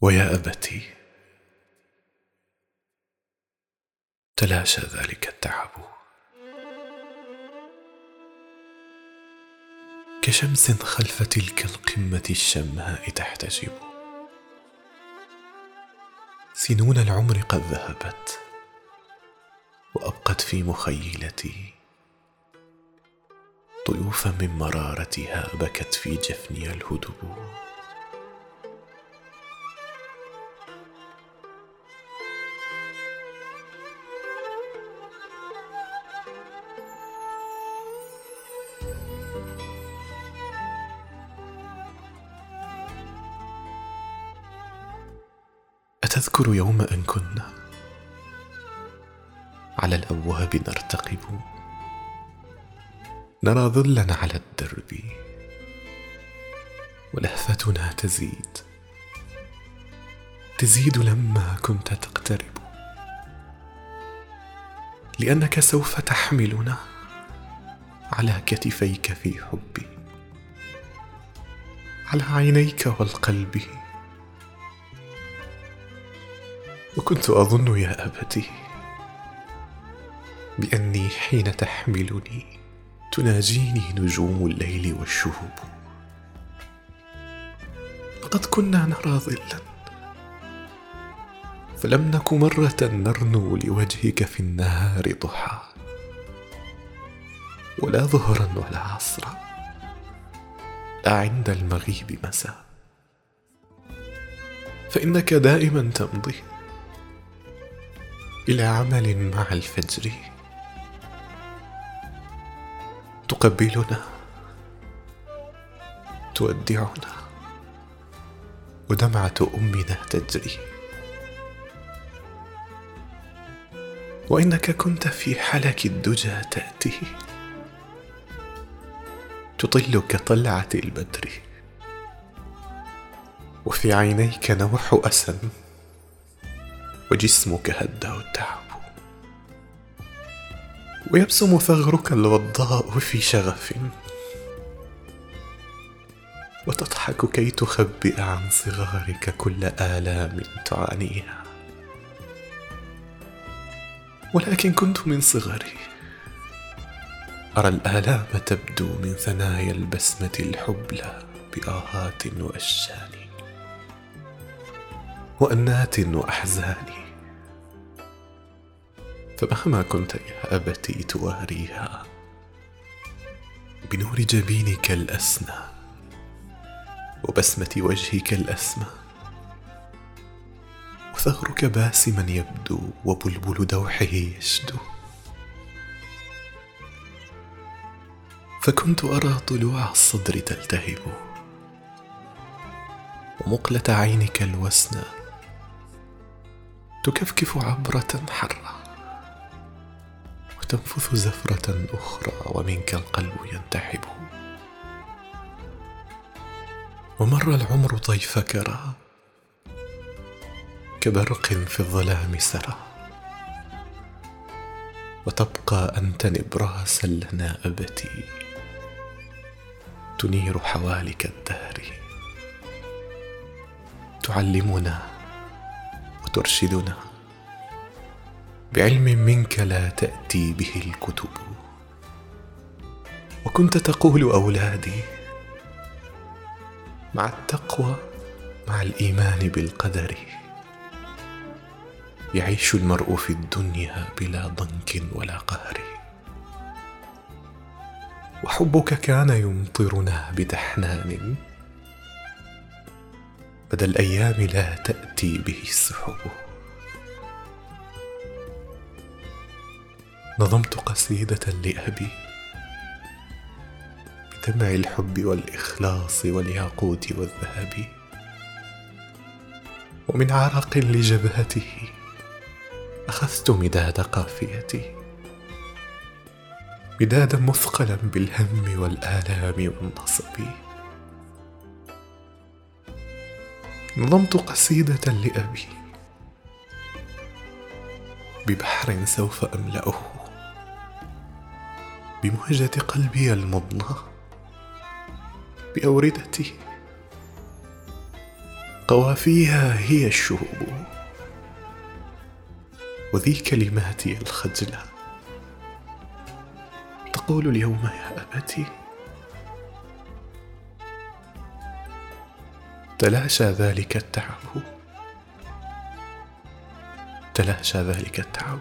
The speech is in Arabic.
ويا أبتي. تلاشى ذلك التعب. كشمس خلف تلك القمة الشماء تحتجب. سنون العمر قد ذهبت وأبقت في مخيلتي. طيوفا من مرارتها بكت في جفني الهدب أتذكر يوم أن كنا؟ على الأبواب نرتقب. نرى ظلا على الدرب. ولهفتنا تزيد. تزيد لما كنت تقترب. لأنك سوف تحملنا على كتفيك في حبي. على عينيك والقلب. وكنت أظن يا أبتي بأني حين تحملني تناجيني نجوم الليل والشهب لقد كنا نرى ظلا. فلم نك مرة نرنو لوجهك في النهار ضحى. ولا ظهرا ولا عصرا. لا عند المغيب مساء. فإنك دائما تمضي. إلى عمل مع الفجر. تقبلنا. تودعنا. ودمعة أمنا تجري. وإنك كنت في حلك الدجى تأتي. تطل كطلعه البدر. وفي عينيك نوح اسى وجسمك هده التعب. ويبسم ثغرك الوضاء في شغف. وتضحك كي تخبئ عن صغارك كل آلام تعانيها. ولكن كنت من صغري. أرى الآلام تبدو من ثنايا البسمة الحبلى بآهات وأشجان. وأنات واحزان فمهما كنت يا أبتي تواريها بنور جبينك الأسنى وبسمة وجهك الأسمى وثغرك باسما يبدو وبلبل دوحه يشدو. فكنت أرى طلوع الصدر تلتهب ومقلة عينك الوسنى تكفكف عبرة حرة وتنفث زفرة أخرى ومنك القلب ينتحب. ومر العمر طيف كرى كبرق في الظلام سرى. وتبقى أنت نبراسا لنا أبتي تنير حوالك الدهر. تعلمنا وترشدنا بعلم منك لا تأتي به الكتب. وكنت تقول أولادي مع التقوى مع الإيمان بالقدر يعيش المرء في الدنيا بلا ضنك ولا قهر. وحبك كان يمطرنا بتحنان بدا الأيام لا تأتي به السحب. نظمت قصيدة لأبي. بدمع الحب والإخلاص والياقوت والذهب ومن عرق لجبهته أخذت مداد قافيتي. مدادا مثقلا بالهم والآلام والنصب. نظمت قصيدة لأبي. ببحر سوف أملأه. بمهجة قلبي المضنى. بأوردتي. قوافيها هي الشهب وذي كلماتي الخجلة. تقول اليوم يا أبتي. تلاشى ذلك التعب. تلاشى ذلك التعب.